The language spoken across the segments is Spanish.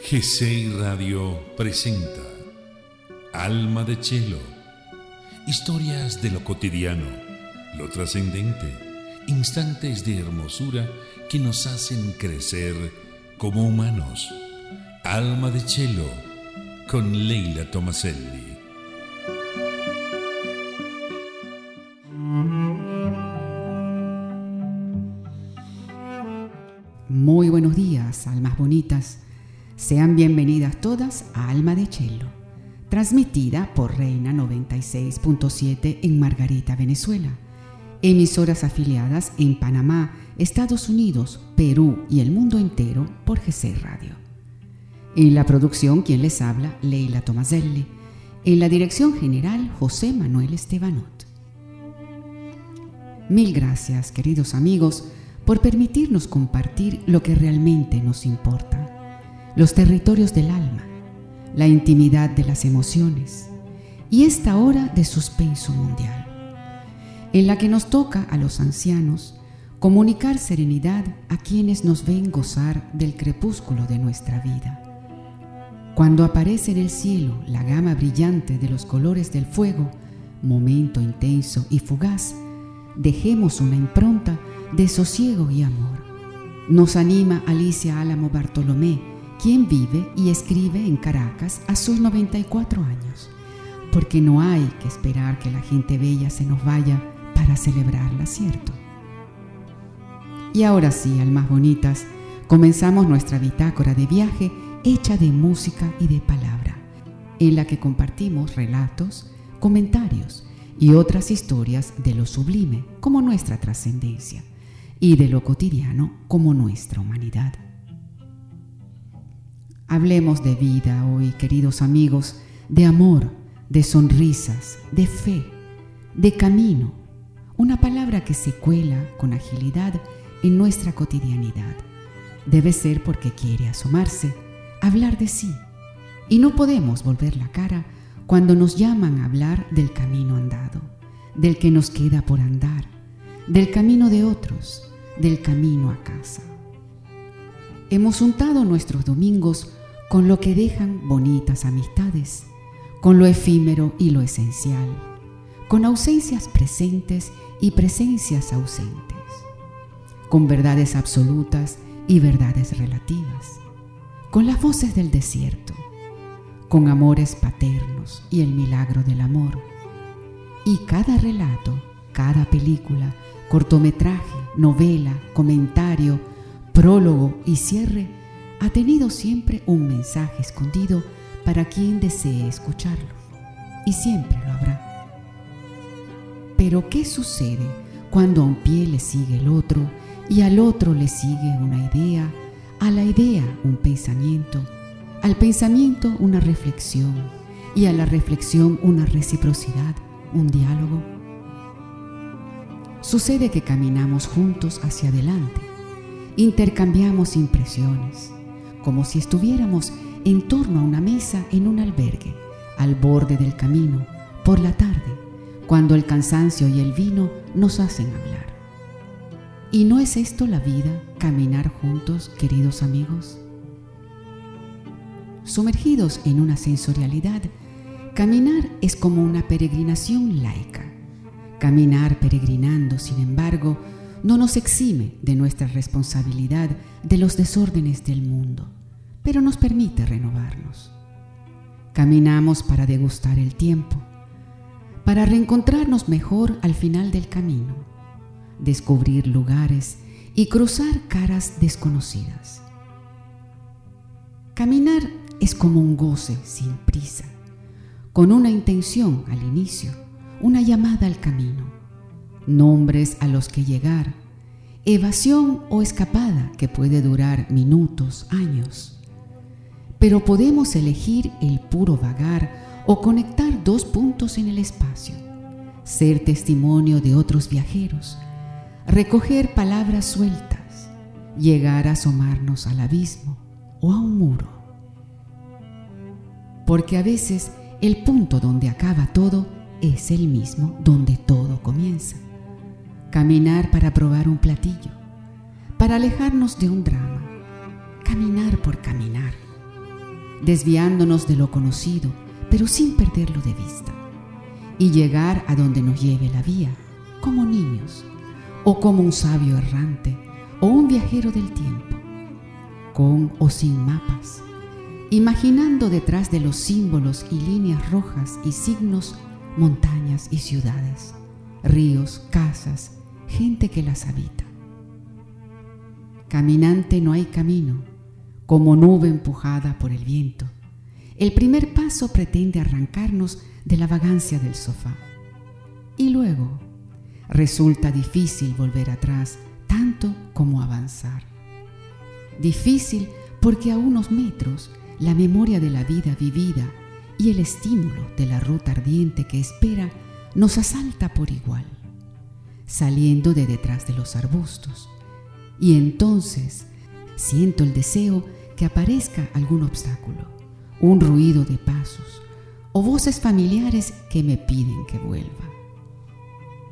GCI Radio presenta Alma de Chelo. Historias de lo cotidiano, lo trascendente, instantes de hermosura que nos hacen crecer como humanos. Alma de Chelo con Leila Tomaselli. Muy buenos días, almas bonitas. Sean bienvenidas todas a Alma de Chelo, transmitida por Reina 96.7 en Margarita, Venezuela. Emisoras afiliadas en Panamá, Estados Unidos, Perú y el mundo entero por GC Radio. En la producción, quien les habla, Leila Tomaselli. En la dirección general, José Manuel Estebanot. Mil gracias, queridos amigos, por permitirnos compartir lo que realmente nos importa los territorios del alma, la intimidad de las emociones y esta hora de suspenso mundial, en la que nos toca a los ancianos comunicar serenidad a quienes nos ven gozar del crepúsculo de nuestra vida. Cuando aparece en el cielo la gama brillante de los colores del fuego, momento intenso y fugaz, dejemos una impronta de sosiego y amor. Nos anima Alicia Álamo Bartolomé, quien vive y escribe en Caracas a sus 94 años, porque no hay que esperar que la gente bella se nos vaya para celebrarla, ¿cierto? Y ahora sí, almas bonitas, comenzamos nuestra bitácora de viaje hecha de música y de palabra, en la que compartimos relatos, comentarios y otras historias de lo sublime como nuestra trascendencia y de lo cotidiano como nuestra humanidad. Hablemos de vida hoy, queridos amigos, de amor, de sonrisas, de fe, de camino, una palabra que se cuela con agilidad en nuestra cotidianidad. Debe ser porque quiere asomarse, hablar de sí. Y no podemos volver la cara cuando nos llaman a hablar del camino andado, del que nos queda por andar, del camino de otros, del camino a casa. Hemos untado nuestros domingos con lo que dejan bonitas amistades, con lo efímero y lo esencial, con ausencias presentes y presencias ausentes, con verdades absolutas y verdades relativas, con las voces del desierto, con amores paternos y el milagro del amor. Y cada relato, cada película, cortometraje, novela, comentario, prólogo y cierre ha tenido siempre un mensaje escondido para quien desee escucharlo, y siempre lo habrá. Pero ¿qué sucede cuando a un pie le sigue el otro y al otro le sigue una idea, a la idea un pensamiento, al pensamiento una reflexión y a la reflexión una reciprocidad, un diálogo? Sucede que caminamos juntos hacia adelante, intercambiamos impresiones, como si estuviéramos en torno a una mesa en un albergue, al borde del camino, por la tarde, cuando el cansancio y el vino nos hacen hablar. ¿Y no es esto la vida, caminar juntos, queridos amigos? Sumergidos en una sensorialidad, caminar es como una peregrinación laica. Caminar peregrinando, sin embargo, no nos exime de nuestra responsabilidad de los desórdenes del mundo, pero nos permite renovarnos. Caminamos para degustar el tiempo, para reencontrarnos mejor al final del camino, descubrir lugares y cruzar caras desconocidas. Caminar es como un goce sin prisa, con una intención al inicio, una llamada al camino nombres a los que llegar, evasión o escapada que puede durar minutos, años. Pero podemos elegir el puro vagar o conectar dos puntos en el espacio, ser testimonio de otros viajeros, recoger palabras sueltas, llegar a asomarnos al abismo o a un muro. Porque a veces el punto donde acaba todo es el mismo donde todo comienza caminar para probar un platillo, para alejarnos de un drama, caminar por caminar, desviándonos de lo conocido, pero sin perderlo de vista, y llegar a donde nos lleve la vía, como niños, o como un sabio errante, o un viajero del tiempo, con o sin mapas, imaginando detrás de los símbolos y líneas rojas y signos montañas y ciudades, ríos, casas, gente que las habita. Caminante no hay camino, como nube empujada por el viento. El primer paso pretende arrancarnos de la vagancia del sofá. Y luego resulta difícil volver atrás tanto como avanzar. Difícil porque a unos metros la memoria de la vida vivida y el estímulo de la ruta ardiente que espera nos asalta por igual, saliendo de detrás de los arbustos. Y entonces siento el deseo que aparezca algún obstáculo, un ruido de pasos o voces familiares que me piden que vuelva.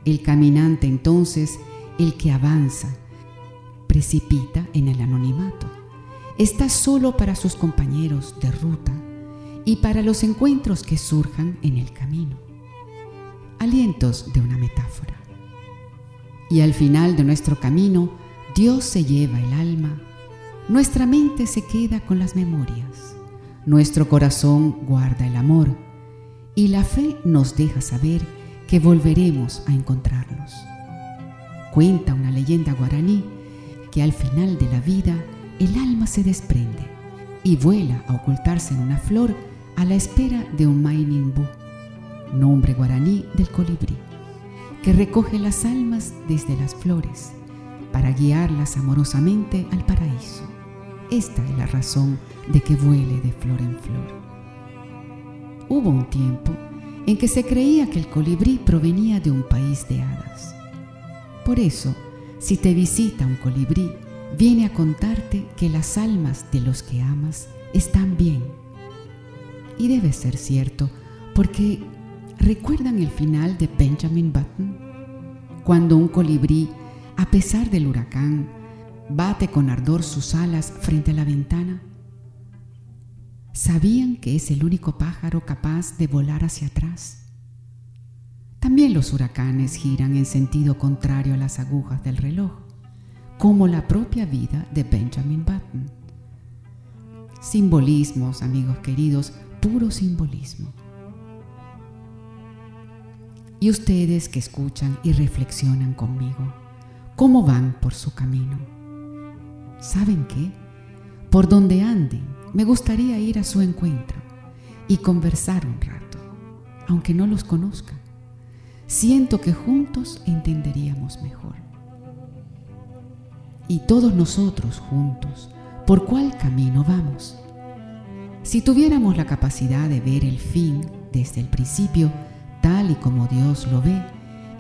El caminante entonces, el que avanza, precipita en el anonimato. Está solo para sus compañeros de ruta y para los encuentros que surjan en el camino. Alientos de una metáfora. Y al final de nuestro camino, Dios se lleva el alma, nuestra mente se queda con las memorias, nuestro corazón guarda el amor. Y la fe nos deja saber que volveremos a encontrarnos. Cuenta una leyenda guaraní que al final de la vida el alma se desprende y vuela a ocultarse en una flor a la espera de un Mainimbu, nombre guaraní del colibrí, que recoge las almas desde las flores para guiarlas amorosamente al paraíso. Esta es la razón de que vuele de flor en flor. Hubo un tiempo en que se creía que el colibrí provenía de un país de hadas. Por eso, si te visita un colibrí, viene a contarte que las almas de los que amas están bien y debe ser cierto, porque ¿recuerdan el final de Benjamin Button? Cuando un colibrí, a pesar del huracán, bate con ardor sus alas frente a la ventana. ¿Sabían que es el único pájaro capaz de volar hacia atrás? También los huracanes giran en sentido contrario a las agujas del reloj, como la propia vida de Benjamin Button. Simbolismos, amigos queridos, puro simbolismo. Y ustedes que escuchan y reflexionan conmigo, ¿cómo van por su camino? ¿Saben qué? Por donde anden, me gustaría ir a su encuentro y conversar un rato, aunque no los conozca. Siento que juntos entenderíamos mejor. Y todos nosotros juntos, ¿por cuál camino vamos? Si tuviéramos la capacidad de ver el fin desde el principio, tal y como Dios lo ve,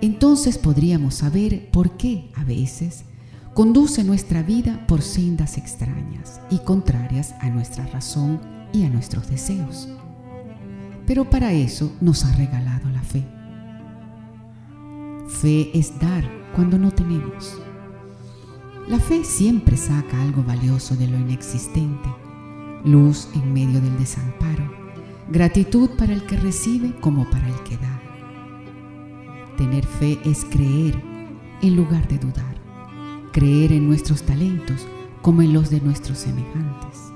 entonces podríamos saber por qué a veces conduce nuestra vida por sendas extrañas y contrarias a nuestra razón y a nuestros deseos. Pero para eso nos ha regalado la fe. Fe es dar cuando no tenemos. La fe siempre saca algo valioso de lo inexistente luz en medio del desamparo, gratitud para el que recibe como para el que da. Tener fe es creer en lugar de dudar, creer en nuestros talentos como en los de nuestros semejantes.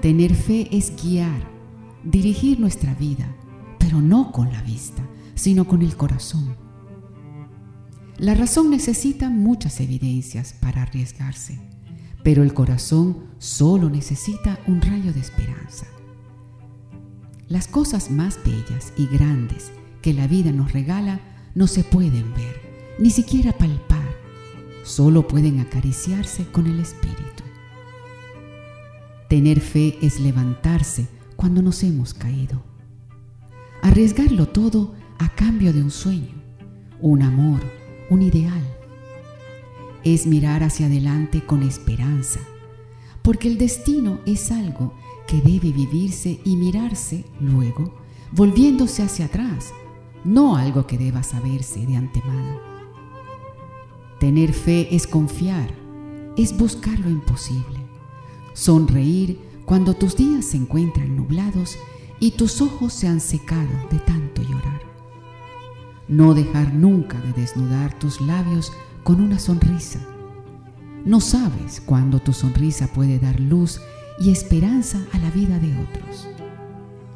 Tener fe es guiar, dirigir nuestra vida, pero no con la vista, sino con el corazón. La razón necesita muchas evidencias para arriesgarse pero el corazón solo necesita un rayo de esperanza. Las cosas más bellas y grandes que la vida nos regala no se pueden ver, ni siquiera palpar, solo pueden acariciarse con el espíritu. Tener fe es levantarse cuando nos hemos caído, arriesgarlo todo a cambio de un sueño, un amor, un ideal. Es mirar hacia adelante con esperanza, porque el destino es algo que debe vivirse y mirarse luego, volviéndose hacia atrás, no algo que deba saberse de antemano. Tener fe es confiar, es buscar lo imposible, sonreír cuando tus días se encuentran nublados y tus ojos se han secado de tanto llorar. No dejar nunca de desnudar tus labios con una sonrisa. No sabes cuándo tu sonrisa puede dar luz y esperanza a la vida de otros.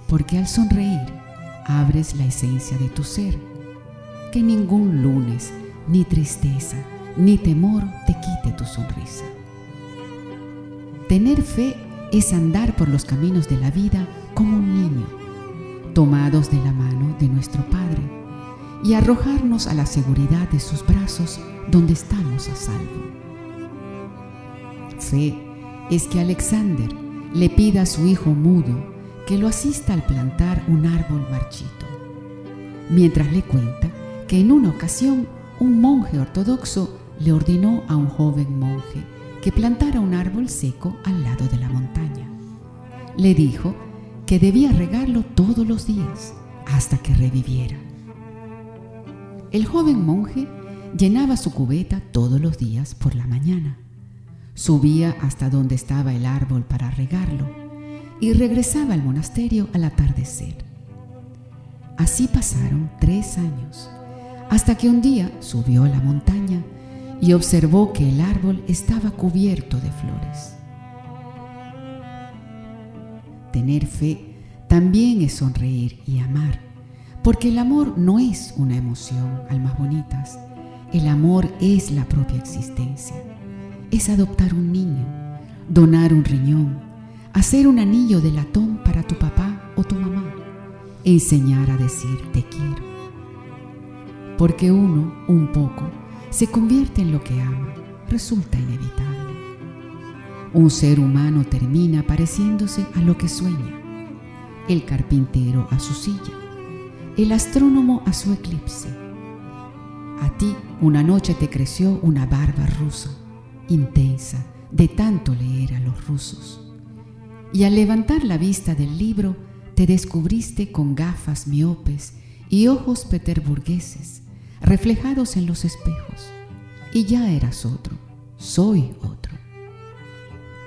Porque al sonreír abres la esencia de tu ser. Que ningún lunes, ni tristeza, ni temor te quite tu sonrisa. Tener fe es andar por los caminos de la vida como un niño, tomados de la mano de nuestro Padre, y arrojarnos a la seguridad de sus brazos donde estamos a salvo. Fe es que Alexander le pida a su hijo mudo que lo asista al plantar un árbol marchito, mientras le cuenta que en una ocasión un monje ortodoxo le ordenó a un joven monje que plantara un árbol seco al lado de la montaña. Le dijo que debía regarlo todos los días hasta que reviviera. El joven monje llenaba su cubeta todos los días por la mañana. Subía hasta donde estaba el árbol para regarlo y regresaba al monasterio al atardecer. Así pasaron tres años, hasta que un día subió a la montaña y observó que el árbol estaba cubierto de flores. Tener fe también es sonreír y amar, porque el amor no es una emoción, almas bonitas, el amor es la propia existencia. Es adoptar un niño, donar un riñón, hacer un anillo de latón para tu papá o tu mamá, enseñar a decir te quiero. Porque uno, un poco, se convierte en lo que ama, resulta inevitable. Un ser humano termina pareciéndose a lo que sueña, el carpintero a su silla, el astrónomo a su eclipse. A ti una noche te creció una barba rusa, intensa, de tanto leer a los rusos. Y al levantar la vista del libro, te descubriste con gafas miopes y ojos peterburgueses reflejados en los espejos. Y ya eras otro, soy otro.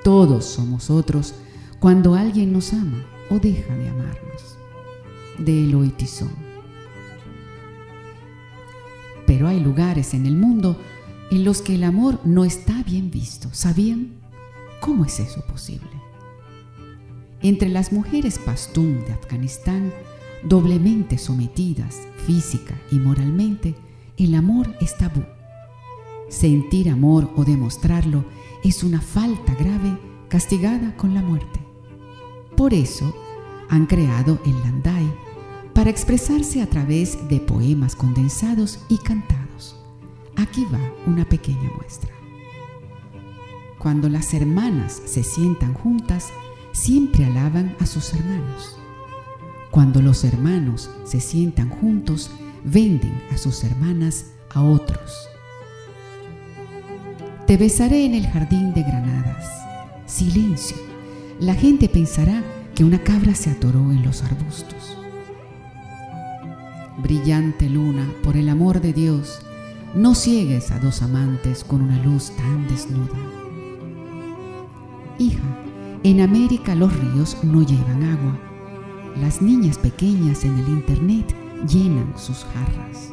Todos somos otros cuando alguien nos ama o deja de amarnos. De Eloy Tizón. Pero hay lugares en el mundo en los que el amor no está bien visto. ¿Sabían? ¿Cómo es eso posible? Entre las mujeres pastún de Afganistán, doblemente sometidas física y moralmente, el amor es tabú. Sentir amor o demostrarlo es una falta grave castigada con la muerte. Por eso han creado el Landai para expresarse a través de poemas condensados y cantados. Aquí va una pequeña muestra. Cuando las hermanas se sientan juntas, siempre alaban a sus hermanos. Cuando los hermanos se sientan juntos, venden a sus hermanas a otros. Te besaré en el jardín de granadas. Silencio. La gente pensará que una cabra se atoró en los arbustos. Brillante luna, por el amor de Dios, no ciegues a dos amantes con una luz tan desnuda. Hija, en América los ríos no llevan agua. Las niñas pequeñas en el Internet llenan sus jarras.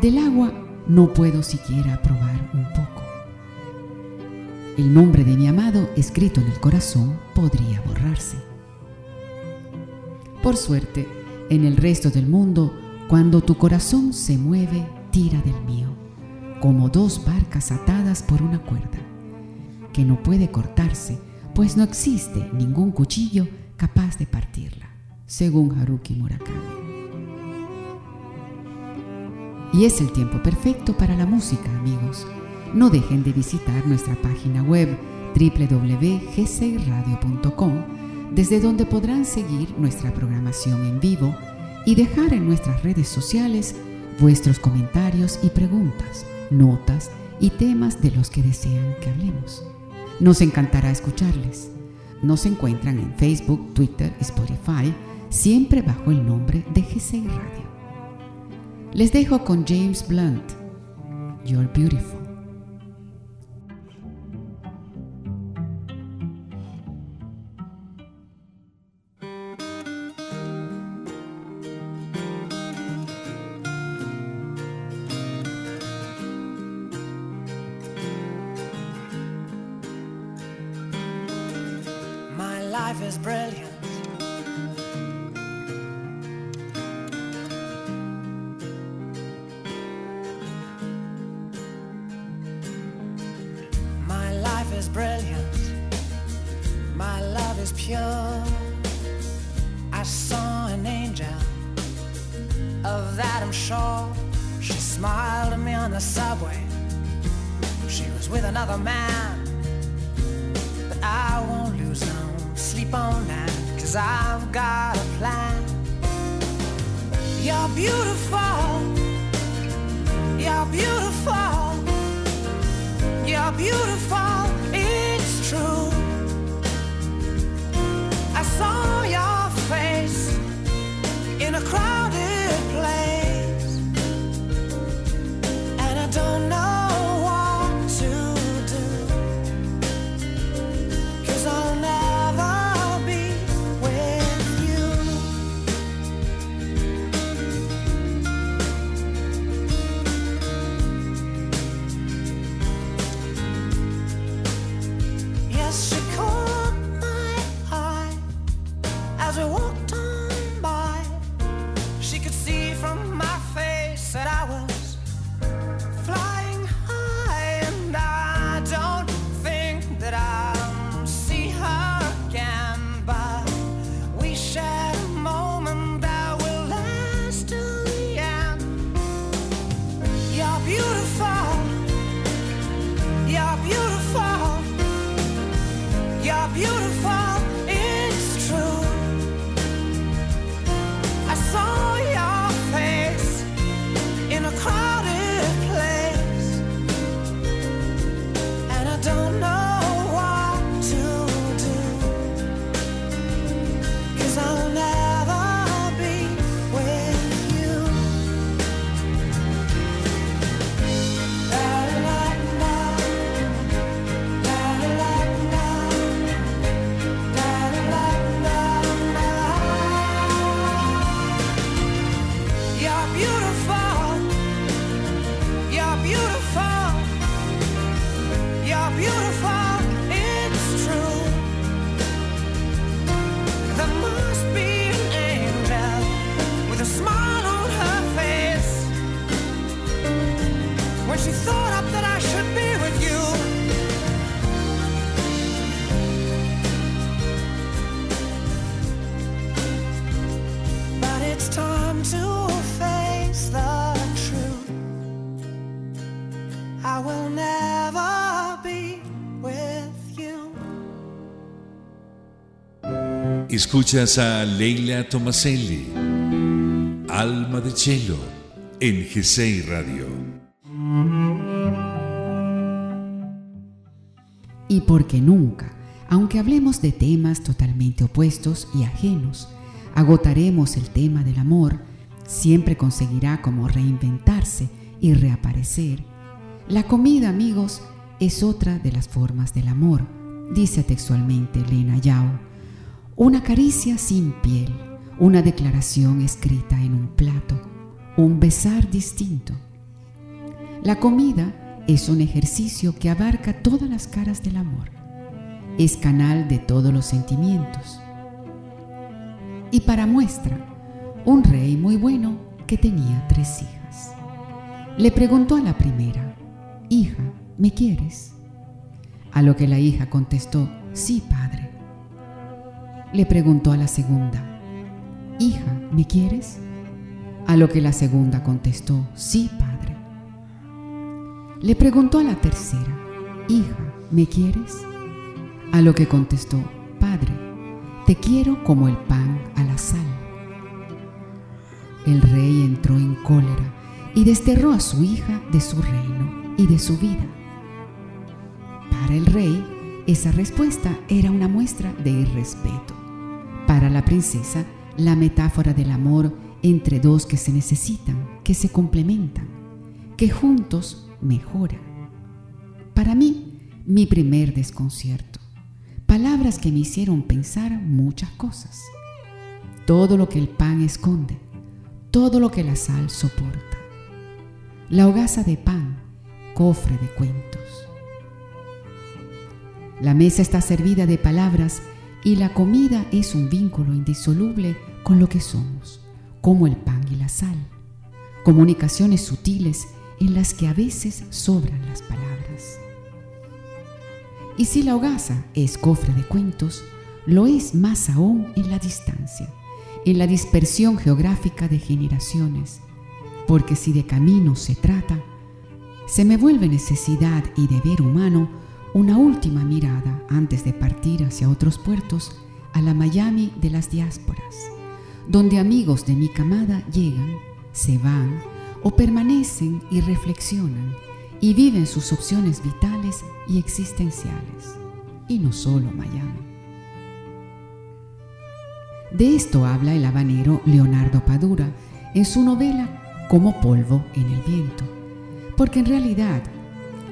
Del agua no puedo siquiera probar un poco. El nombre de mi amado escrito en el corazón podría borrarse. Por suerte, en el resto del mundo, cuando tu corazón se mueve, tira del mío, como dos barcas atadas por una cuerda, que no puede cortarse, pues no existe ningún cuchillo capaz de partirla, según Haruki Murakami. Y es el tiempo perfecto para la música, amigos. No dejen de visitar nuestra página web www.gcradio.com desde donde podrán seguir nuestra programación en vivo y dejar en nuestras redes sociales vuestros comentarios y preguntas, notas y temas de los que desean que hablemos. Nos encantará escucharles. Nos encuentran en Facebook, Twitter y Spotify, siempre bajo el nombre de GCI Radio. Les dejo con James Blunt, You're Beautiful. Escuchas a Leila Tomaselli, Alma de Cielo, en GCI Radio. Y porque nunca, aunque hablemos de temas totalmente opuestos y ajenos, agotaremos el tema del amor, siempre conseguirá como reinventarse y reaparecer. La comida, amigos, es otra de las formas del amor, dice textualmente Lena Yao. Una caricia sin piel, una declaración escrita en un plato, un besar distinto. La comida es un ejercicio que abarca todas las caras del amor. Es canal de todos los sentimientos. Y para muestra, un rey muy bueno que tenía tres hijas. Le preguntó a la primera, Hija, ¿me quieres? A lo que la hija contestó, Sí, padre. Le preguntó a la segunda, Hija, ¿me quieres? A lo que la segunda contestó, Sí, padre. Le preguntó a la tercera, Hija, ¿me quieres? A lo que contestó, Padre, te quiero como el pan a la sal. El rey entró en cólera y desterró a su hija de su reino y de su vida. Para el rey, esa respuesta era una muestra de irrespeto. Para la princesa, la metáfora del amor entre dos que se necesitan, que se complementan, que juntos mejoran. Para mí, mi primer desconcierto. Palabras que me hicieron pensar muchas cosas. Todo lo que el pan esconde, todo lo que la sal soporta. La hogaza de pan, cofre de cuentos. La mesa está servida de palabras y la comida es un vínculo indisoluble con lo que somos, como el pan y la sal. Comunicaciones sutiles en las que a veces sobran las palabras. Y si la hogaza es cofre de cuentos, lo es más aún en la distancia, en la dispersión geográfica de generaciones, porque si de camino se trata, se me vuelve necesidad y deber humano una última mirada antes de partir hacia otros puertos a la Miami de las diásporas, donde amigos de mi camada llegan, se van o permanecen y reflexionan y viven sus opciones vitales y existenciales, y no solo Miami. De esto habla el habanero Leonardo Padura en su novela Como polvo en el viento, porque en realidad,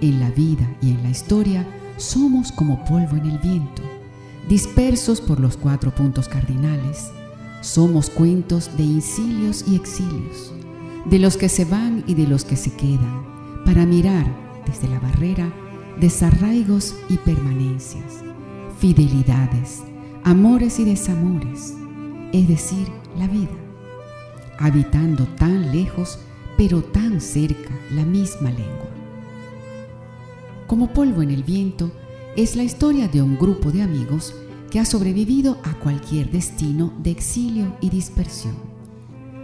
en la vida y en la historia, somos como polvo en el viento, dispersos por los cuatro puntos cardinales. Somos cuentos de incilios y exilios, de los que se van y de los que se quedan, para mirar desde la barrera desarraigos y permanencias, fidelidades, amores y desamores, es decir, la vida, habitando tan lejos pero tan cerca la misma lengua. Como polvo en el viento es la historia de un grupo de amigos que ha sobrevivido a cualquier destino de exilio y dispersión.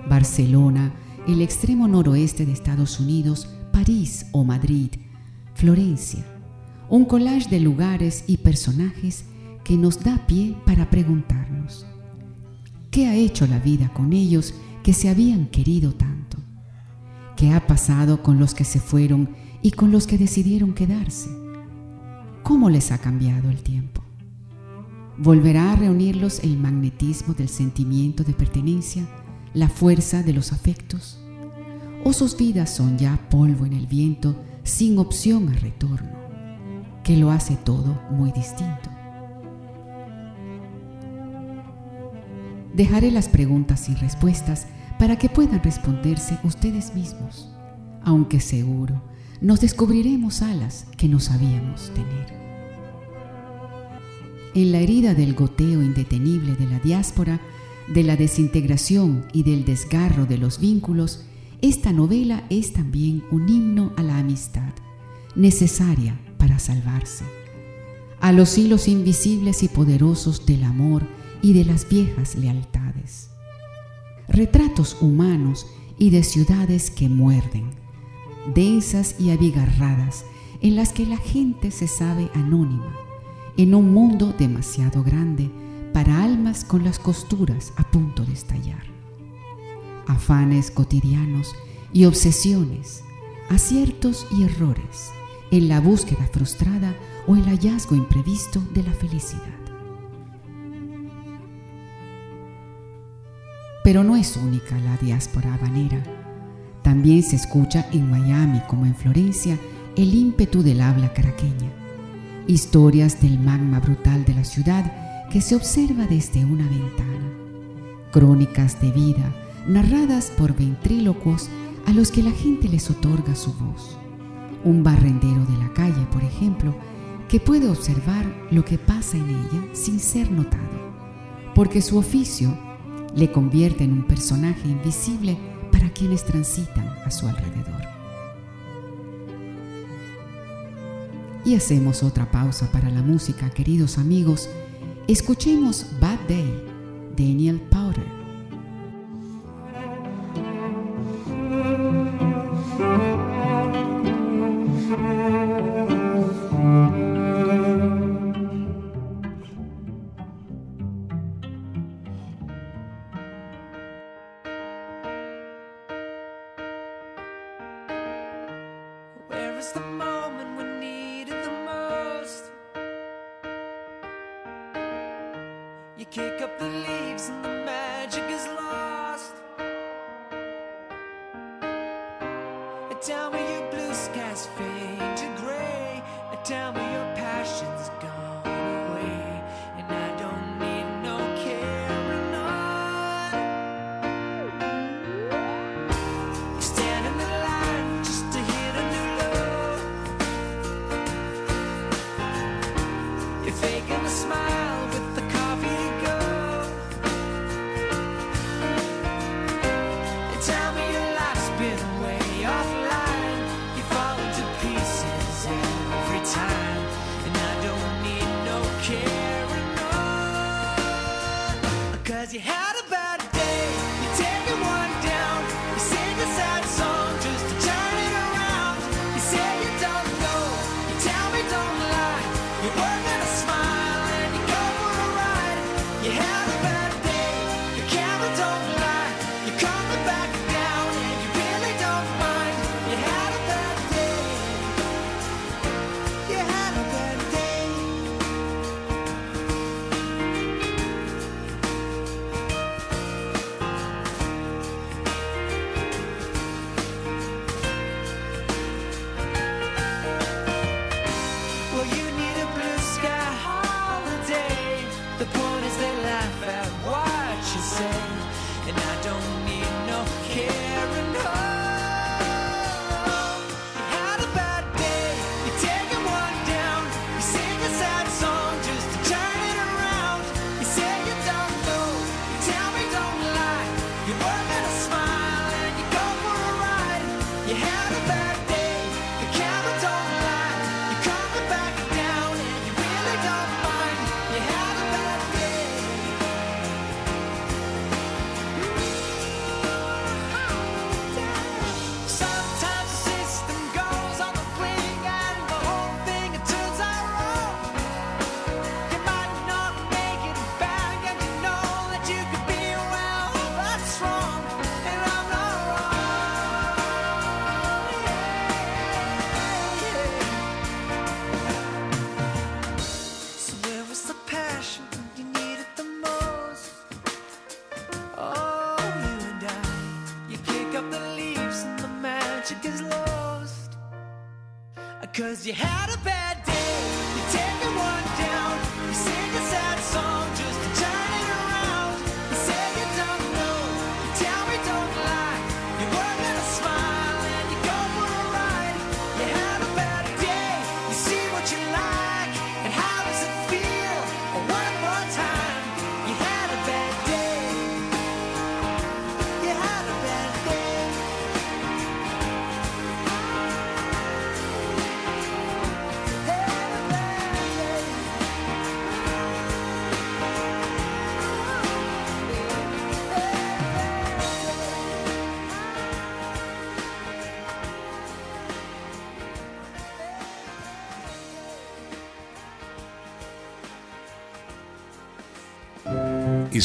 Barcelona, el extremo noroeste de Estados Unidos, París o Madrid, Florencia, un collage de lugares y personajes que nos da pie para preguntarnos, ¿qué ha hecho la vida con ellos que se habían querido tanto? ¿Qué ha pasado con los que se fueron y con los que decidieron quedarse? ¿Cómo les ha cambiado el tiempo? ¿Volverá a reunirlos el magnetismo del sentimiento de pertenencia, la fuerza de los afectos? ¿O sus vidas son ya polvo en el viento sin opción a retorno, que lo hace todo muy distinto? Dejaré las preguntas sin respuestas para que puedan responderse ustedes mismos, aunque seguro nos descubriremos alas que no sabíamos tener. En la herida del goteo indetenible de la diáspora, de la desintegración y del desgarro de los vínculos, esta novela es también un himno a la amistad, necesaria para salvarse, a los hilos invisibles y poderosos del amor y de las viejas lealtades. Retratos humanos y de ciudades que muerden, densas y abigarradas, en las que la gente se sabe anónima, en un mundo demasiado grande para almas con las costuras a punto de estallar. Afanes cotidianos y obsesiones, aciertos y errores, en la búsqueda frustrada o el hallazgo imprevisto de la felicidad. Pero no es única la diáspora habanera. También se escucha en Miami como en Florencia el ímpetu del habla caraqueña. Historias del magma brutal de la ciudad que se observa desde una ventana. Crónicas de vida narradas por ventrílocuos a los que la gente les otorga su voz. Un barrendero de la calle, por ejemplo, que puede observar lo que pasa en ella sin ser notado, porque su oficio le convierte en un personaje invisible para quienes transitan a su alrededor. Y hacemos otra pausa para la música, queridos amigos. Escuchemos Bad Day, Daniel Powder. You're faking a smile with the coffee.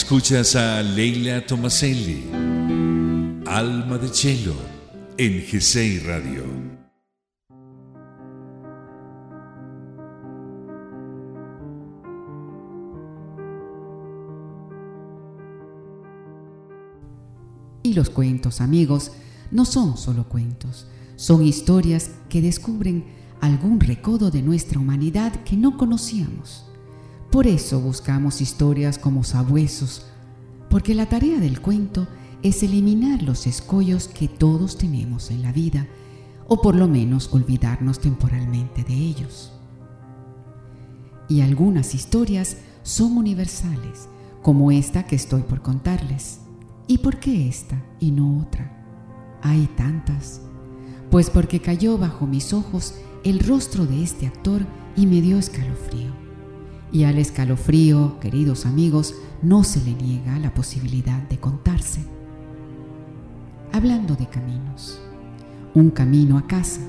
Escuchas a Leila Tomaselli, Alma de Cielo, en GCI Radio. Y los cuentos, amigos, no son solo cuentos, son historias que descubren algún recodo de nuestra humanidad que no conocíamos. Por eso buscamos historias como sabuesos, porque la tarea del cuento es eliminar los escollos que todos tenemos en la vida, o por lo menos olvidarnos temporalmente de ellos. Y algunas historias son universales, como esta que estoy por contarles. ¿Y por qué esta y no otra? Hay tantas. Pues porque cayó bajo mis ojos el rostro de este actor y me dio escalofrío. Y al escalofrío, queridos amigos, no se le niega la posibilidad de contarse. Hablando de caminos. Un camino a casa.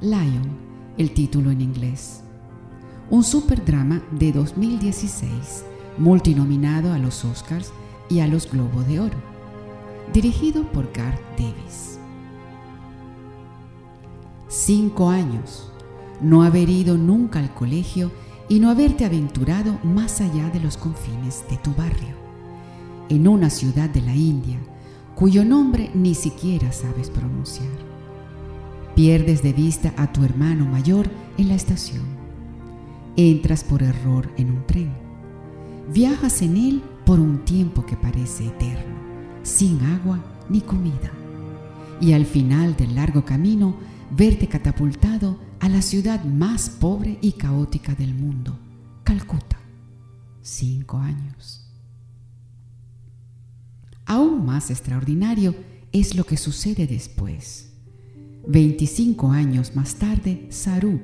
Lion, el título en inglés. Un superdrama de 2016, multinominado a los Oscars y a los Globo de Oro, dirigido por Garth Davis. Cinco años, no haber ido nunca al colegio y no haberte aventurado más allá de los confines de tu barrio, en una ciudad de la India cuyo nombre ni siquiera sabes pronunciar. Pierdes de vista a tu hermano mayor en la estación. Entras por error en un tren. Viajas en él por un tiempo que parece eterno, sin agua ni comida. Y al final del largo camino, verte catapultado a la ciudad más pobre y caótica del mundo, Calcuta. Cinco años. Aún más extraordinario es lo que sucede después. 25 años más tarde, Saru,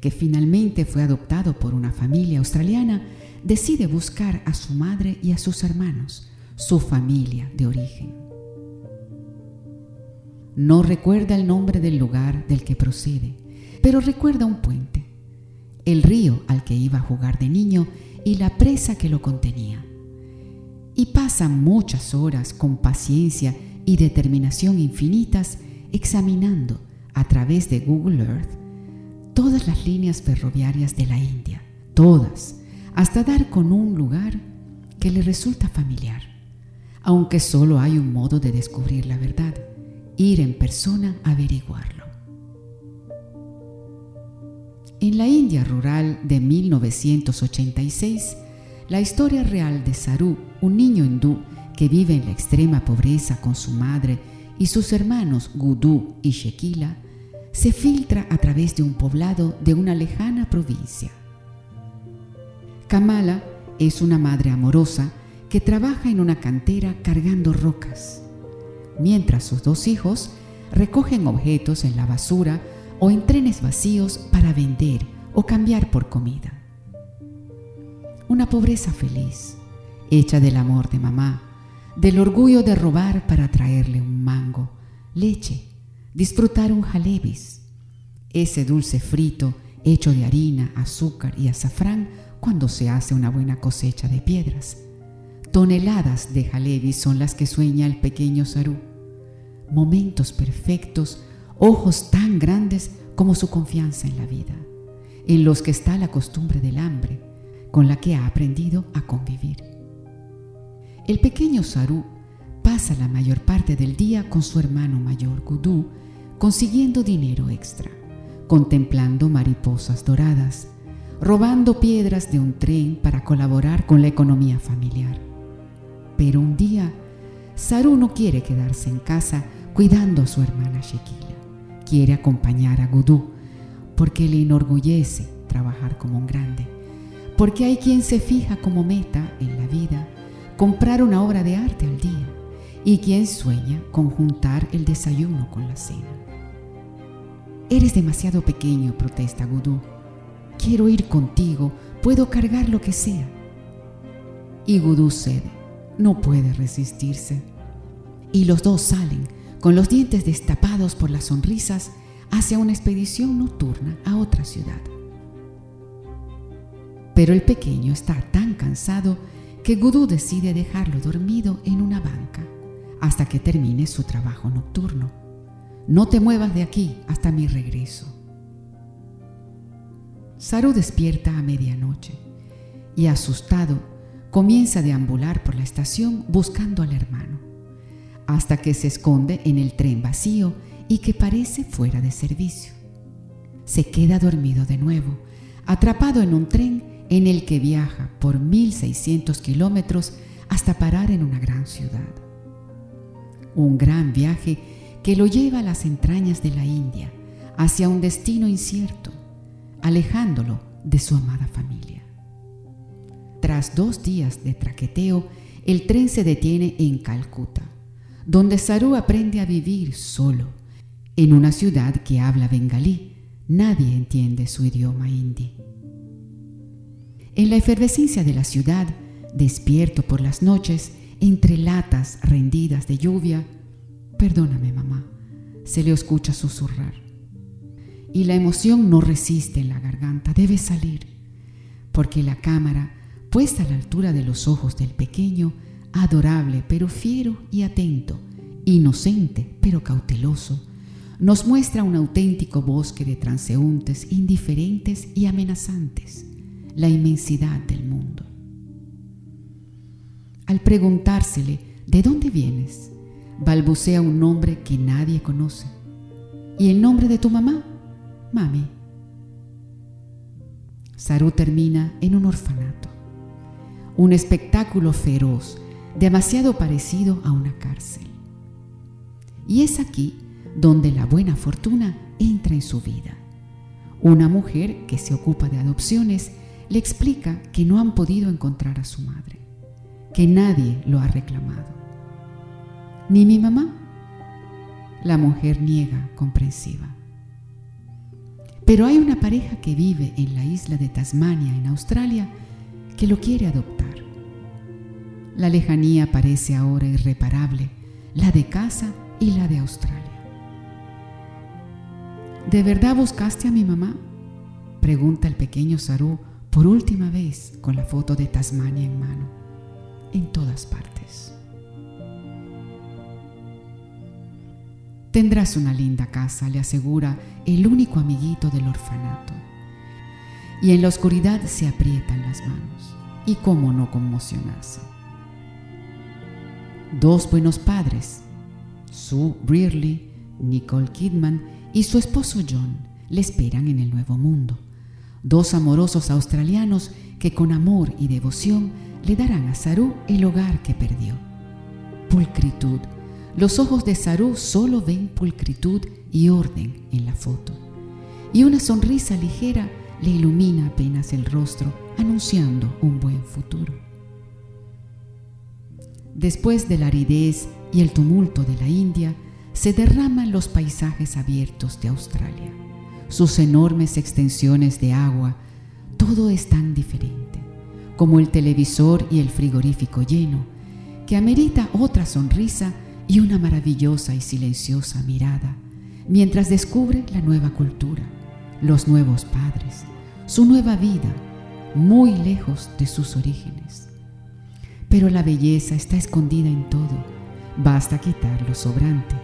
que finalmente fue adoptado por una familia australiana, decide buscar a su madre y a sus hermanos, su familia de origen. No recuerda el nombre del lugar del que procede, pero recuerda un puente. el río al que iba a jugar de niño y la presa que lo contenía. Y pasa muchas horas con paciencia y determinación infinitas examinando a través de Google Earth todas las líneas ferroviarias de la India, todas, hasta dar con un lugar que le resulta familiar, aunque solo hay un modo de descubrir la verdad, ir en persona a averiguarlo. En la India rural de 1986, la historia real de Saru, un niño hindú que vive en la extrema pobreza con su madre y sus hermanos Gudu y Shekila, se filtra a través de un poblado de una lejana provincia. Kamala es una madre amorosa que trabaja en una cantera cargando rocas, mientras sus dos hijos recogen objetos en la basura o en trenes vacíos para vender o cambiar por comida. Una pobreza feliz, hecha del amor de mamá, del orgullo de robar para traerle un mango, leche, disfrutar un jalebis, ese dulce frito hecho de harina, azúcar y azafrán cuando se hace una buena cosecha de piedras. Toneladas de jalebis son las que sueña el pequeño Sarú. Momentos perfectos, ojos tan grandes como su confianza en la vida, en los que está la costumbre del hambre, con la que ha aprendido a convivir. El pequeño Sarú pasa la mayor parte del día con su hermano mayor Gudú, consiguiendo dinero extra, contemplando mariposas doradas, robando piedras de un tren para colaborar con la economía familiar. Pero un día, Saru no quiere quedarse en casa cuidando a su hermana Shekila. Quiere acompañar a Gudú porque le enorgullece trabajar como un grande. Porque hay quien se fija como meta en la vida comprar una obra de arte al día y quien sueña con juntar el desayuno con la cena. Eres demasiado pequeño, protesta Gudú quiero ir contigo, puedo cargar lo que sea. Y Gudú cede, no puede resistirse. Y los dos salen, con los dientes destapados por las sonrisas, hacia una expedición nocturna a otra ciudad. Pero el pequeño está tan cansado que Gudú decide dejarlo dormido en una banca hasta que termine su trabajo nocturno. No te muevas de aquí hasta mi regreso. Saru despierta a medianoche y asustado comienza a deambular por la estación buscando al hermano, hasta que se esconde en el tren vacío y que parece fuera de servicio. Se queda dormido de nuevo, atrapado en un tren en el que viaja por 1600 kilómetros hasta parar en una gran ciudad. Un gran viaje que lo lleva a las entrañas de la India, hacia un destino incierto alejándolo de su amada familia. Tras dos días de traqueteo, el tren se detiene en Calcuta, donde Saru aprende a vivir solo, en una ciudad que habla bengalí. Nadie entiende su idioma hindi. En la efervescencia de la ciudad, despierto por las noches, entre latas rendidas de lluvia, perdóname mamá, se le escucha susurrar y la emoción no resiste en la garganta, debe salir, porque la cámara, puesta a la altura de los ojos del pequeño, adorable pero fiero y atento, inocente pero cauteloso, nos muestra un auténtico bosque de transeúntes indiferentes y amenazantes, la inmensidad del mundo. Al preguntársele, ¿de dónde vienes? balbucea un nombre que nadie conoce. ¿Y el nombre de tu mamá? Mami. Saru termina en un orfanato, un espectáculo feroz, demasiado parecido a una cárcel. Y es aquí donde la buena fortuna entra en su vida. Una mujer que se ocupa de adopciones le explica que no han podido encontrar a su madre, que nadie lo ha reclamado. ¿Ni mi mamá? La mujer niega comprensiva. Pero hay una pareja que vive en la isla de Tasmania, en Australia, que lo quiere adoptar. La lejanía parece ahora irreparable, la de casa y la de Australia. ¿De verdad buscaste a mi mamá? Pregunta el pequeño Saru por última vez con la foto de Tasmania en mano. En todas partes. Tendrás una linda casa, le asegura el único amiguito del orfanato. Y en la oscuridad se aprietan las manos. ¿Y cómo no conmocionarse? Dos buenos padres, Sue Brearley, Nicole Kidman y su esposo John, le esperan en el Nuevo Mundo. Dos amorosos australianos que con amor y devoción le darán a Saru el hogar que perdió. Pulcritud. Los ojos de Saru solo ven pulcritud y orden en la foto. Y una sonrisa ligera le ilumina apenas el rostro, anunciando un buen futuro. Después de la aridez y el tumulto de la India, se derraman los paisajes abiertos de Australia. Sus enormes extensiones de agua, todo es tan diferente, como el televisor y el frigorífico lleno, que amerita otra sonrisa y una maravillosa y silenciosa mirada, mientras descubre la nueva cultura los nuevos padres, su nueva vida, muy lejos de sus orígenes. Pero la belleza está escondida en todo, basta quitar lo sobrante.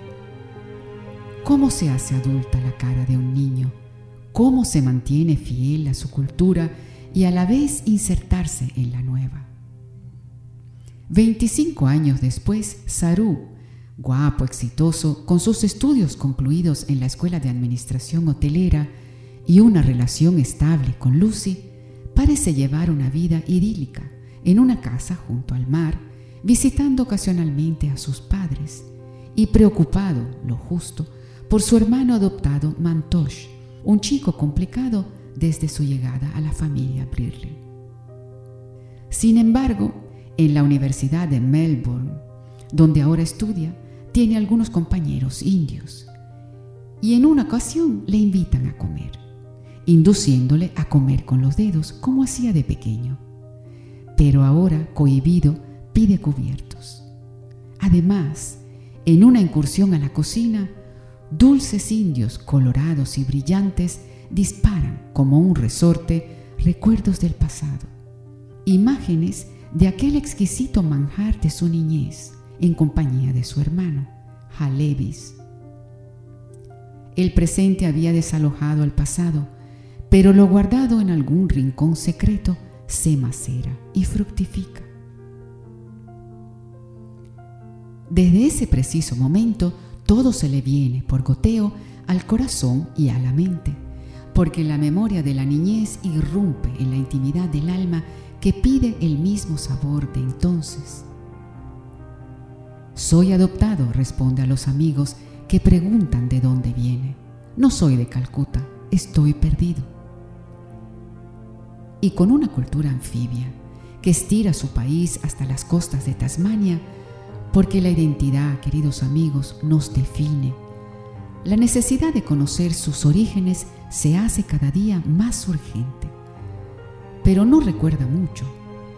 ¿Cómo se hace adulta la cara de un niño? ¿Cómo se mantiene fiel a su cultura y a la vez insertarse en la nueva? 25 años después, Saru, guapo, exitoso, con sus estudios concluidos en la Escuela de Administración Hotelera, y una relación estable con Lucy, parece llevar una vida idílica en una casa junto al mar, visitando ocasionalmente a sus padres y preocupado, lo justo, por su hermano adoptado Mantosh, un chico complicado desde su llegada a la familia Brearley. Sin embargo, en la Universidad de Melbourne, donde ahora estudia, tiene algunos compañeros indios y en una ocasión le invitan a comer induciéndole a comer con los dedos como hacía de pequeño. Pero ahora, cohibido, pide cubiertos. Además, en una incursión a la cocina, dulces indios colorados y brillantes disparan como un resorte recuerdos del pasado, imágenes de aquel exquisito manjar de su niñez en compañía de su hermano, Halevis. El presente había desalojado al pasado, pero lo guardado en algún rincón secreto se macera y fructifica. Desde ese preciso momento, todo se le viene por goteo al corazón y a la mente, porque la memoria de la niñez irrumpe en la intimidad del alma que pide el mismo sabor de entonces. Soy adoptado, responde a los amigos que preguntan de dónde viene. No soy de Calcuta, estoy perdido y con una cultura anfibia que estira su país hasta las costas de Tasmania, porque la identidad, queridos amigos, nos define. La necesidad de conocer sus orígenes se hace cada día más urgente. Pero no recuerda mucho.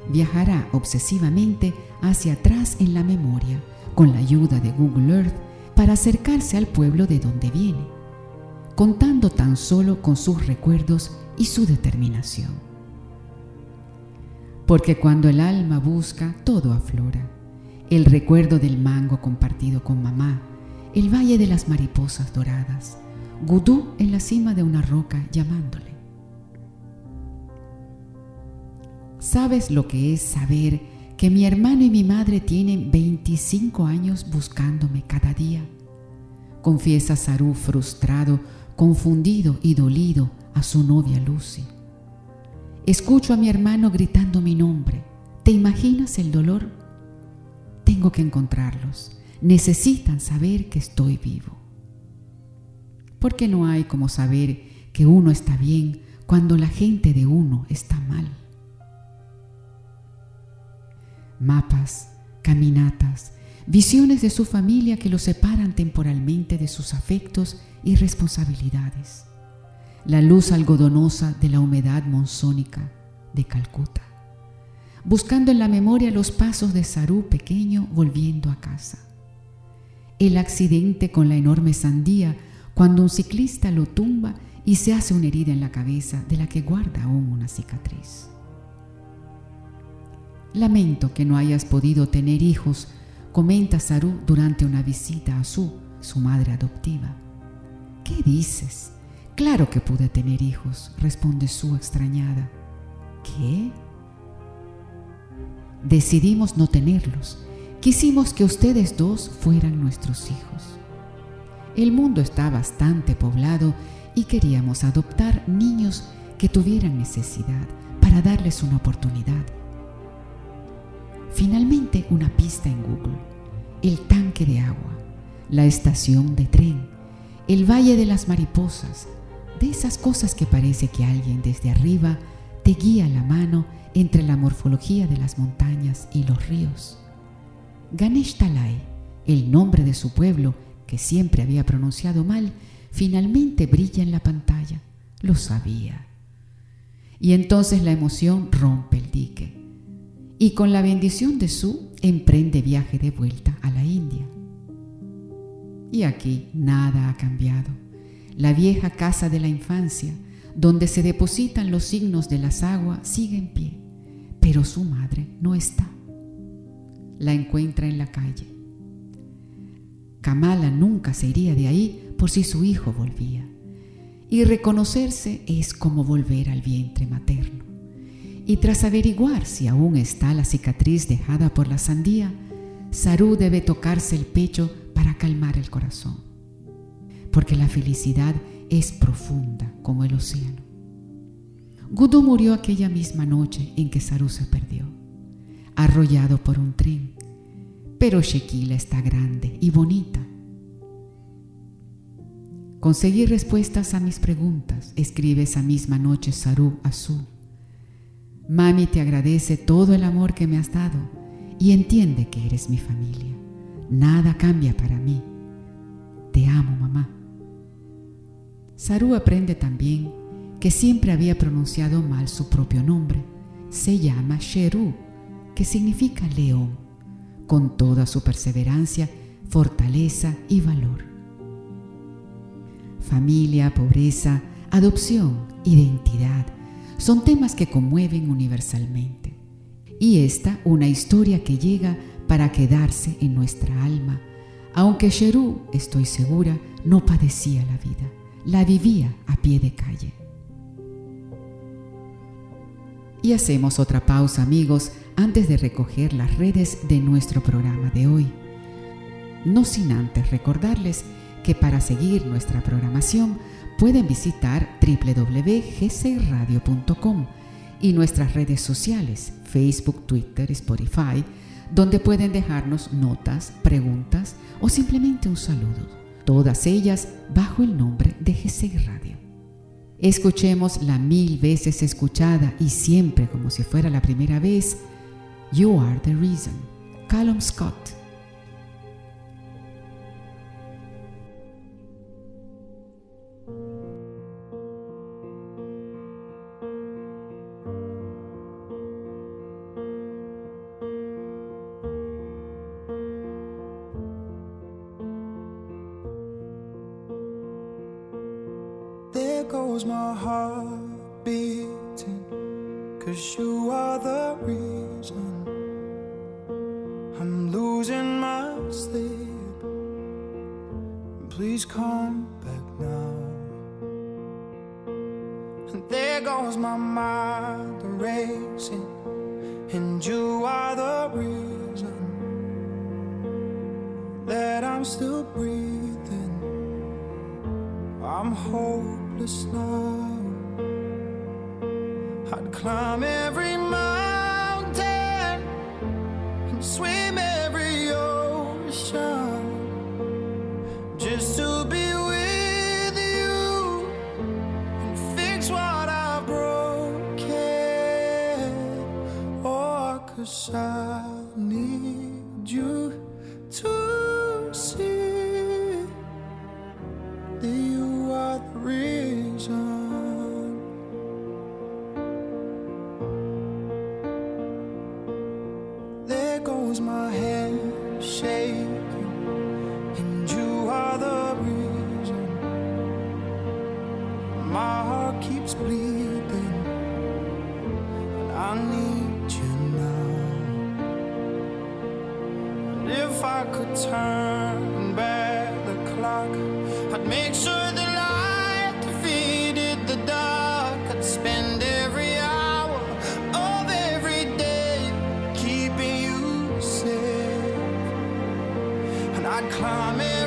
Viajará obsesivamente hacia atrás en la memoria, con la ayuda de Google Earth, para acercarse al pueblo de donde viene, contando tan solo con sus recuerdos y su determinación porque cuando el alma busca, todo aflora. El recuerdo del mango compartido con mamá, el valle de las mariposas doradas, Gudú en la cima de una roca llamándole. ¿Sabes lo que es saber que mi hermano y mi madre tienen 25 años buscándome cada día? Confiesa Saru frustrado, confundido y dolido a su novia Lucy. Escucho a mi hermano gritando mi nombre. ¿Te imaginas el dolor? Tengo que encontrarlos. Necesitan saber que estoy vivo. Porque no hay como saber que uno está bien cuando la gente de uno está mal. Mapas, caminatas, visiones de su familia que lo separan temporalmente de sus afectos y responsabilidades la luz algodonosa de la humedad monzónica de Calcuta, buscando en la memoria los pasos de Sarú pequeño volviendo a casa. El accidente con la enorme sandía cuando un ciclista lo tumba y se hace una herida en la cabeza de la que guarda aún una cicatriz. Lamento que no hayas podido tener hijos, comenta Saru durante una visita a Su, su madre adoptiva. ¿Qué dices? Claro que pude tener hijos, responde Su extrañada. ¿Qué? Decidimos no tenerlos. Quisimos que ustedes dos fueran nuestros hijos. El mundo está bastante poblado y queríamos adoptar niños que tuvieran necesidad para darles una oportunidad. Finalmente una pista en Google, el tanque de agua, la estación de tren, el valle de las mariposas, de esas cosas que parece que alguien desde arriba te guía la mano entre la morfología de las montañas y los ríos. Ganesh Talai, el nombre de su pueblo que siempre había pronunciado mal, finalmente brilla en la pantalla. Lo sabía. Y entonces la emoción rompe el dique. Y con la bendición de Su emprende viaje de vuelta a la India. Y aquí nada ha cambiado. La vieja casa de la infancia, donde se depositan los signos de las aguas, sigue en pie, pero su madre no está. La encuentra en la calle. Kamala nunca se iría de ahí por si su hijo volvía. Y reconocerse es como volver al vientre materno. Y tras averiguar si aún está la cicatriz dejada por la sandía, Saru debe tocarse el pecho para calmar el corazón, porque la felicidad es profunda como el océano. Gudu murió aquella misma noche en que Saru se perdió, arrollado por un tren, pero Shekila está grande y bonita. Conseguí respuestas a mis preguntas, escribe esa misma noche Saru a Su. Mami te agradece todo el amor que me has dado y entiende que eres mi familia. Nada cambia para mí. Te amo, mamá. Saru aprende también que siempre había pronunciado mal su propio nombre. Se llama Sheru, que significa león, con toda su perseverancia, fortaleza y valor. Familia, pobreza, adopción, identidad, son temas que conmueven universalmente. Y esta una historia que llega para quedarse en nuestra alma, aunque Sherú, estoy segura, no padecía la vida, la vivía a pie de calle. Y hacemos otra pausa, amigos, antes de recoger las redes de nuestro programa de hoy. No sin antes recordarles que para seguir nuestra programación pueden visitar www.gcradio.com y nuestras redes sociales, Facebook, Twitter, Spotify, donde pueden dejarnos notas, preguntas o simplemente un saludo, todas ellas bajo el nombre de GC Radio. Escuchemos la mil veces escuchada y siempre como si fuera la primera vez, You Are the Reason, Callum Scott. knows my heart beating Cause you are the reason I'm losing my sleep. Please come back now. And there goes my mind racing And you are the reason That I'm still breathing. I'm whole the snow. I'd climb it. climbing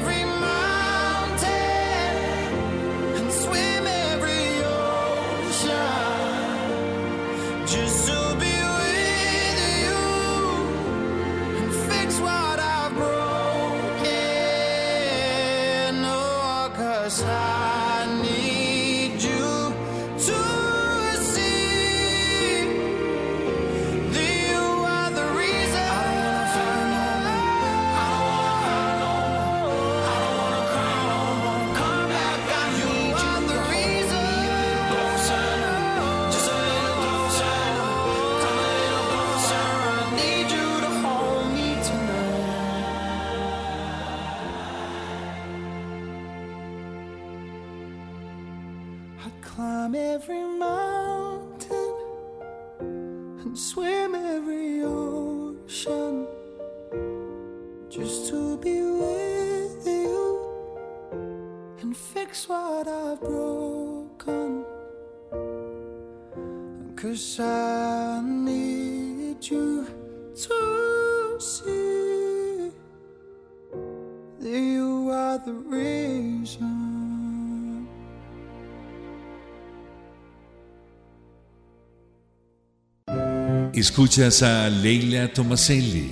Escuchas a Leila Tomaselli,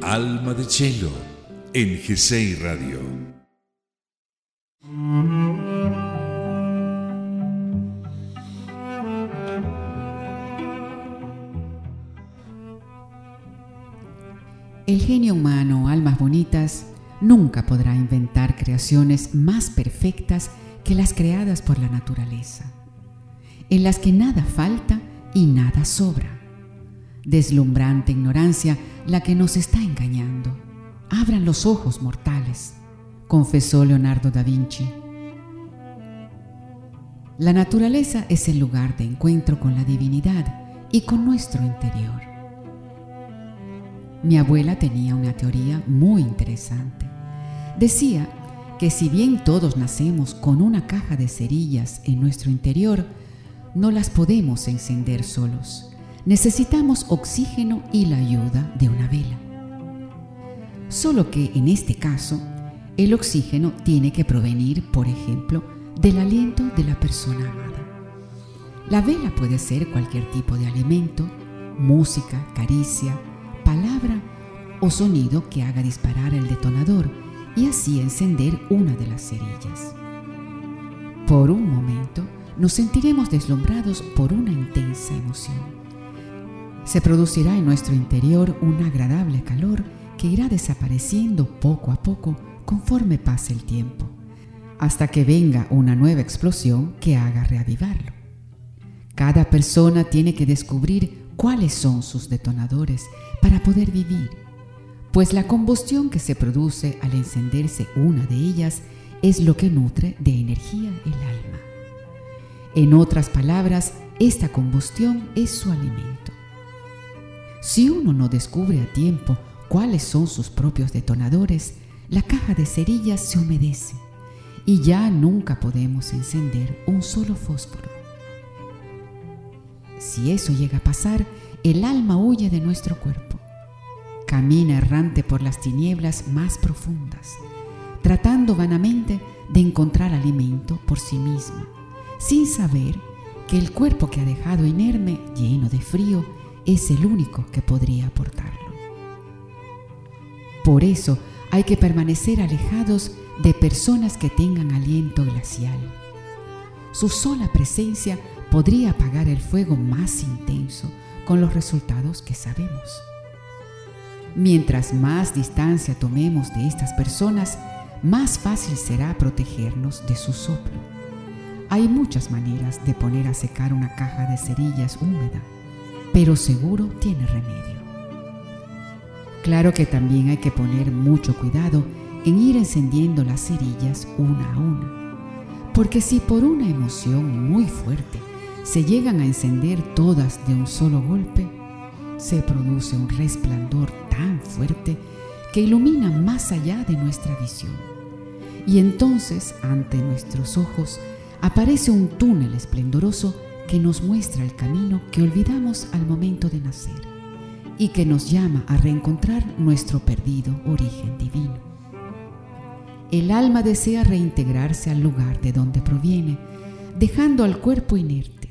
Alma de Cielo, en GCI Radio. El genio humano, almas bonitas, nunca podrá inventar creaciones más perfectas que las creadas por la naturaleza, en las que nada falta y nada sobra. Deslumbrante ignorancia la que nos está engañando. Abran los ojos mortales, confesó Leonardo da Vinci. La naturaleza es el lugar de encuentro con la divinidad y con nuestro interior. Mi abuela tenía una teoría muy interesante. Decía que si bien todos nacemos con una caja de cerillas en nuestro interior, no las podemos encender solos. Necesitamos oxígeno y la ayuda de una vela. Solo que en este caso, el oxígeno tiene que provenir, por ejemplo, del aliento de la persona amada. La vela puede ser cualquier tipo de alimento, música, caricia, palabra o sonido que haga disparar el detonador y así encender una de las cerillas. Por un momento nos sentiremos deslumbrados por una intensa emoción. Se producirá en nuestro interior un agradable calor que irá desapareciendo poco a poco conforme pase el tiempo, hasta que venga una nueva explosión que haga reavivarlo. Cada persona tiene que descubrir cuáles son sus detonadores para poder vivir, pues la combustión que se produce al encenderse una de ellas es lo que nutre de energía el alma. En otras palabras, esta combustión es su alimento. Si uno no descubre a tiempo cuáles son sus propios detonadores, la caja de cerillas se humedece y ya nunca podemos encender un solo fósforo. Si eso llega a pasar, el alma huye de nuestro cuerpo. Camina errante por las tinieblas más profundas, tratando vanamente de encontrar alimento por sí misma, sin saber que el cuerpo que ha dejado inerme, lleno de frío, es el único que podría aportarlo. Por eso hay que permanecer alejados de personas que tengan aliento glacial. Su sola presencia podría apagar el fuego más intenso con los resultados que sabemos. Mientras más distancia tomemos de estas personas, más fácil será protegernos de su soplo. Hay muchas maneras de poner a secar una caja de cerillas húmeda, pero seguro tiene remedio. Claro que también hay que poner mucho cuidado en ir encendiendo las cerillas una a una, porque si por una emoción muy fuerte se llegan a encender todas de un solo golpe, se produce un resplandor tan fuerte que ilumina más allá de nuestra visión. Y entonces, ante nuestros ojos, aparece un túnel esplendoroso que nos muestra el camino que olvidamos al momento de nacer y que nos llama a reencontrar nuestro perdido origen divino. El alma desea reintegrarse al lugar de donde proviene, dejando al cuerpo inerte.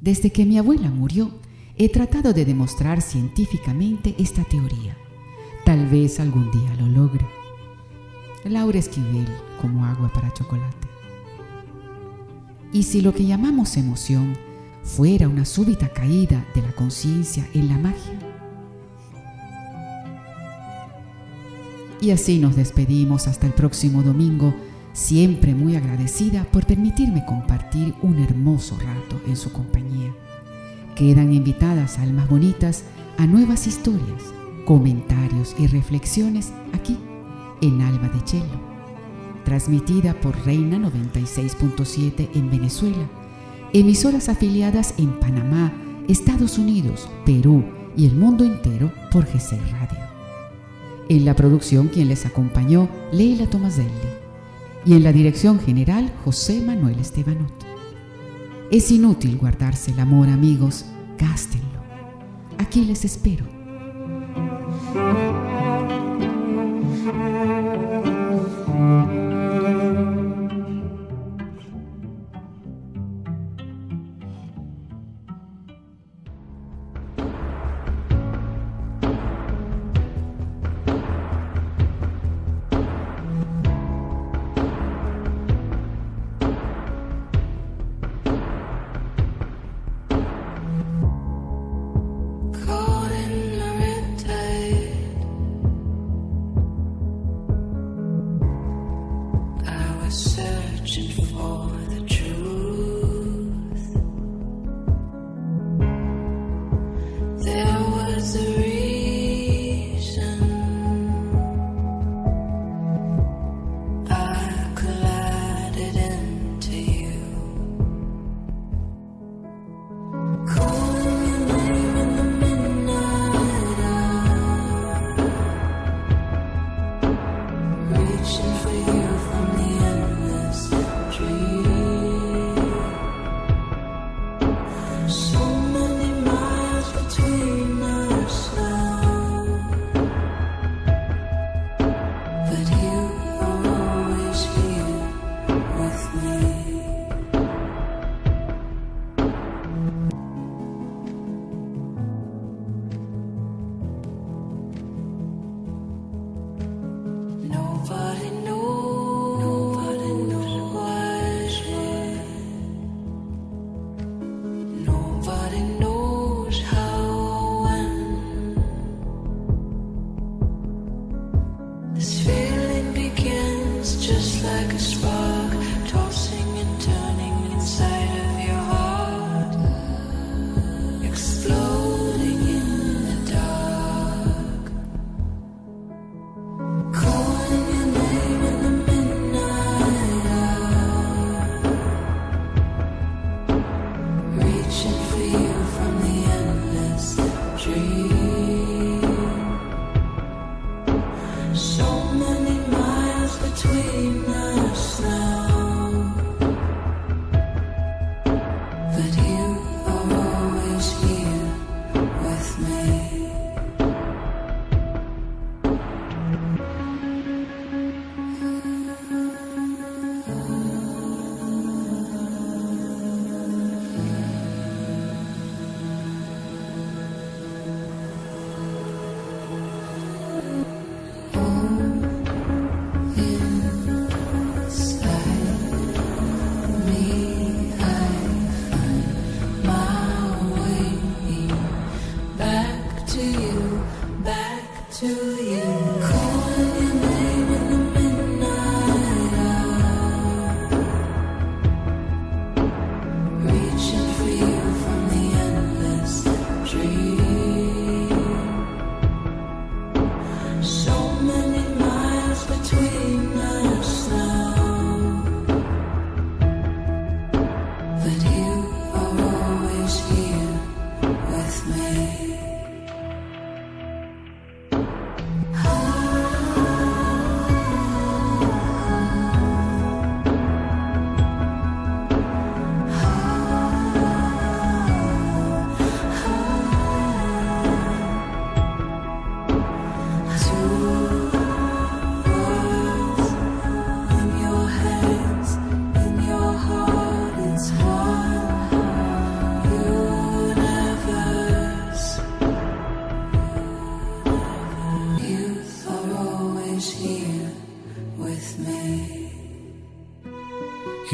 Desde que mi abuela murió, he tratado de demostrar científicamente esta teoría. Tal vez algún día lo logre. Laura Esquivel como agua para chocolate. Y si lo que llamamos emoción fuera una súbita caída de la conciencia en la magia. Y así nos despedimos hasta el próximo domingo, siempre muy agradecida por permitirme compartir un hermoso rato en su compañía. Quedan invitadas almas bonitas a nuevas historias, comentarios y reflexiones aquí en Alma de Chelo transmitida por Reina 96.7 en Venezuela, emisoras afiliadas en Panamá, Estados Unidos, Perú y el mundo entero por GC Radio. En la producción quien les acompañó, Leila Tomaselli. Y en la dirección general, José Manuel Estebanot. Es inútil guardarse el amor, amigos, gástenlo. Aquí les espero.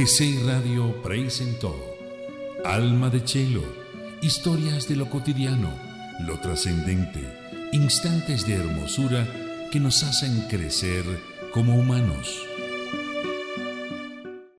GCI Radio presentó Alma de Chelo, historias de lo cotidiano, lo trascendente, instantes de hermosura que nos hacen crecer como humanos.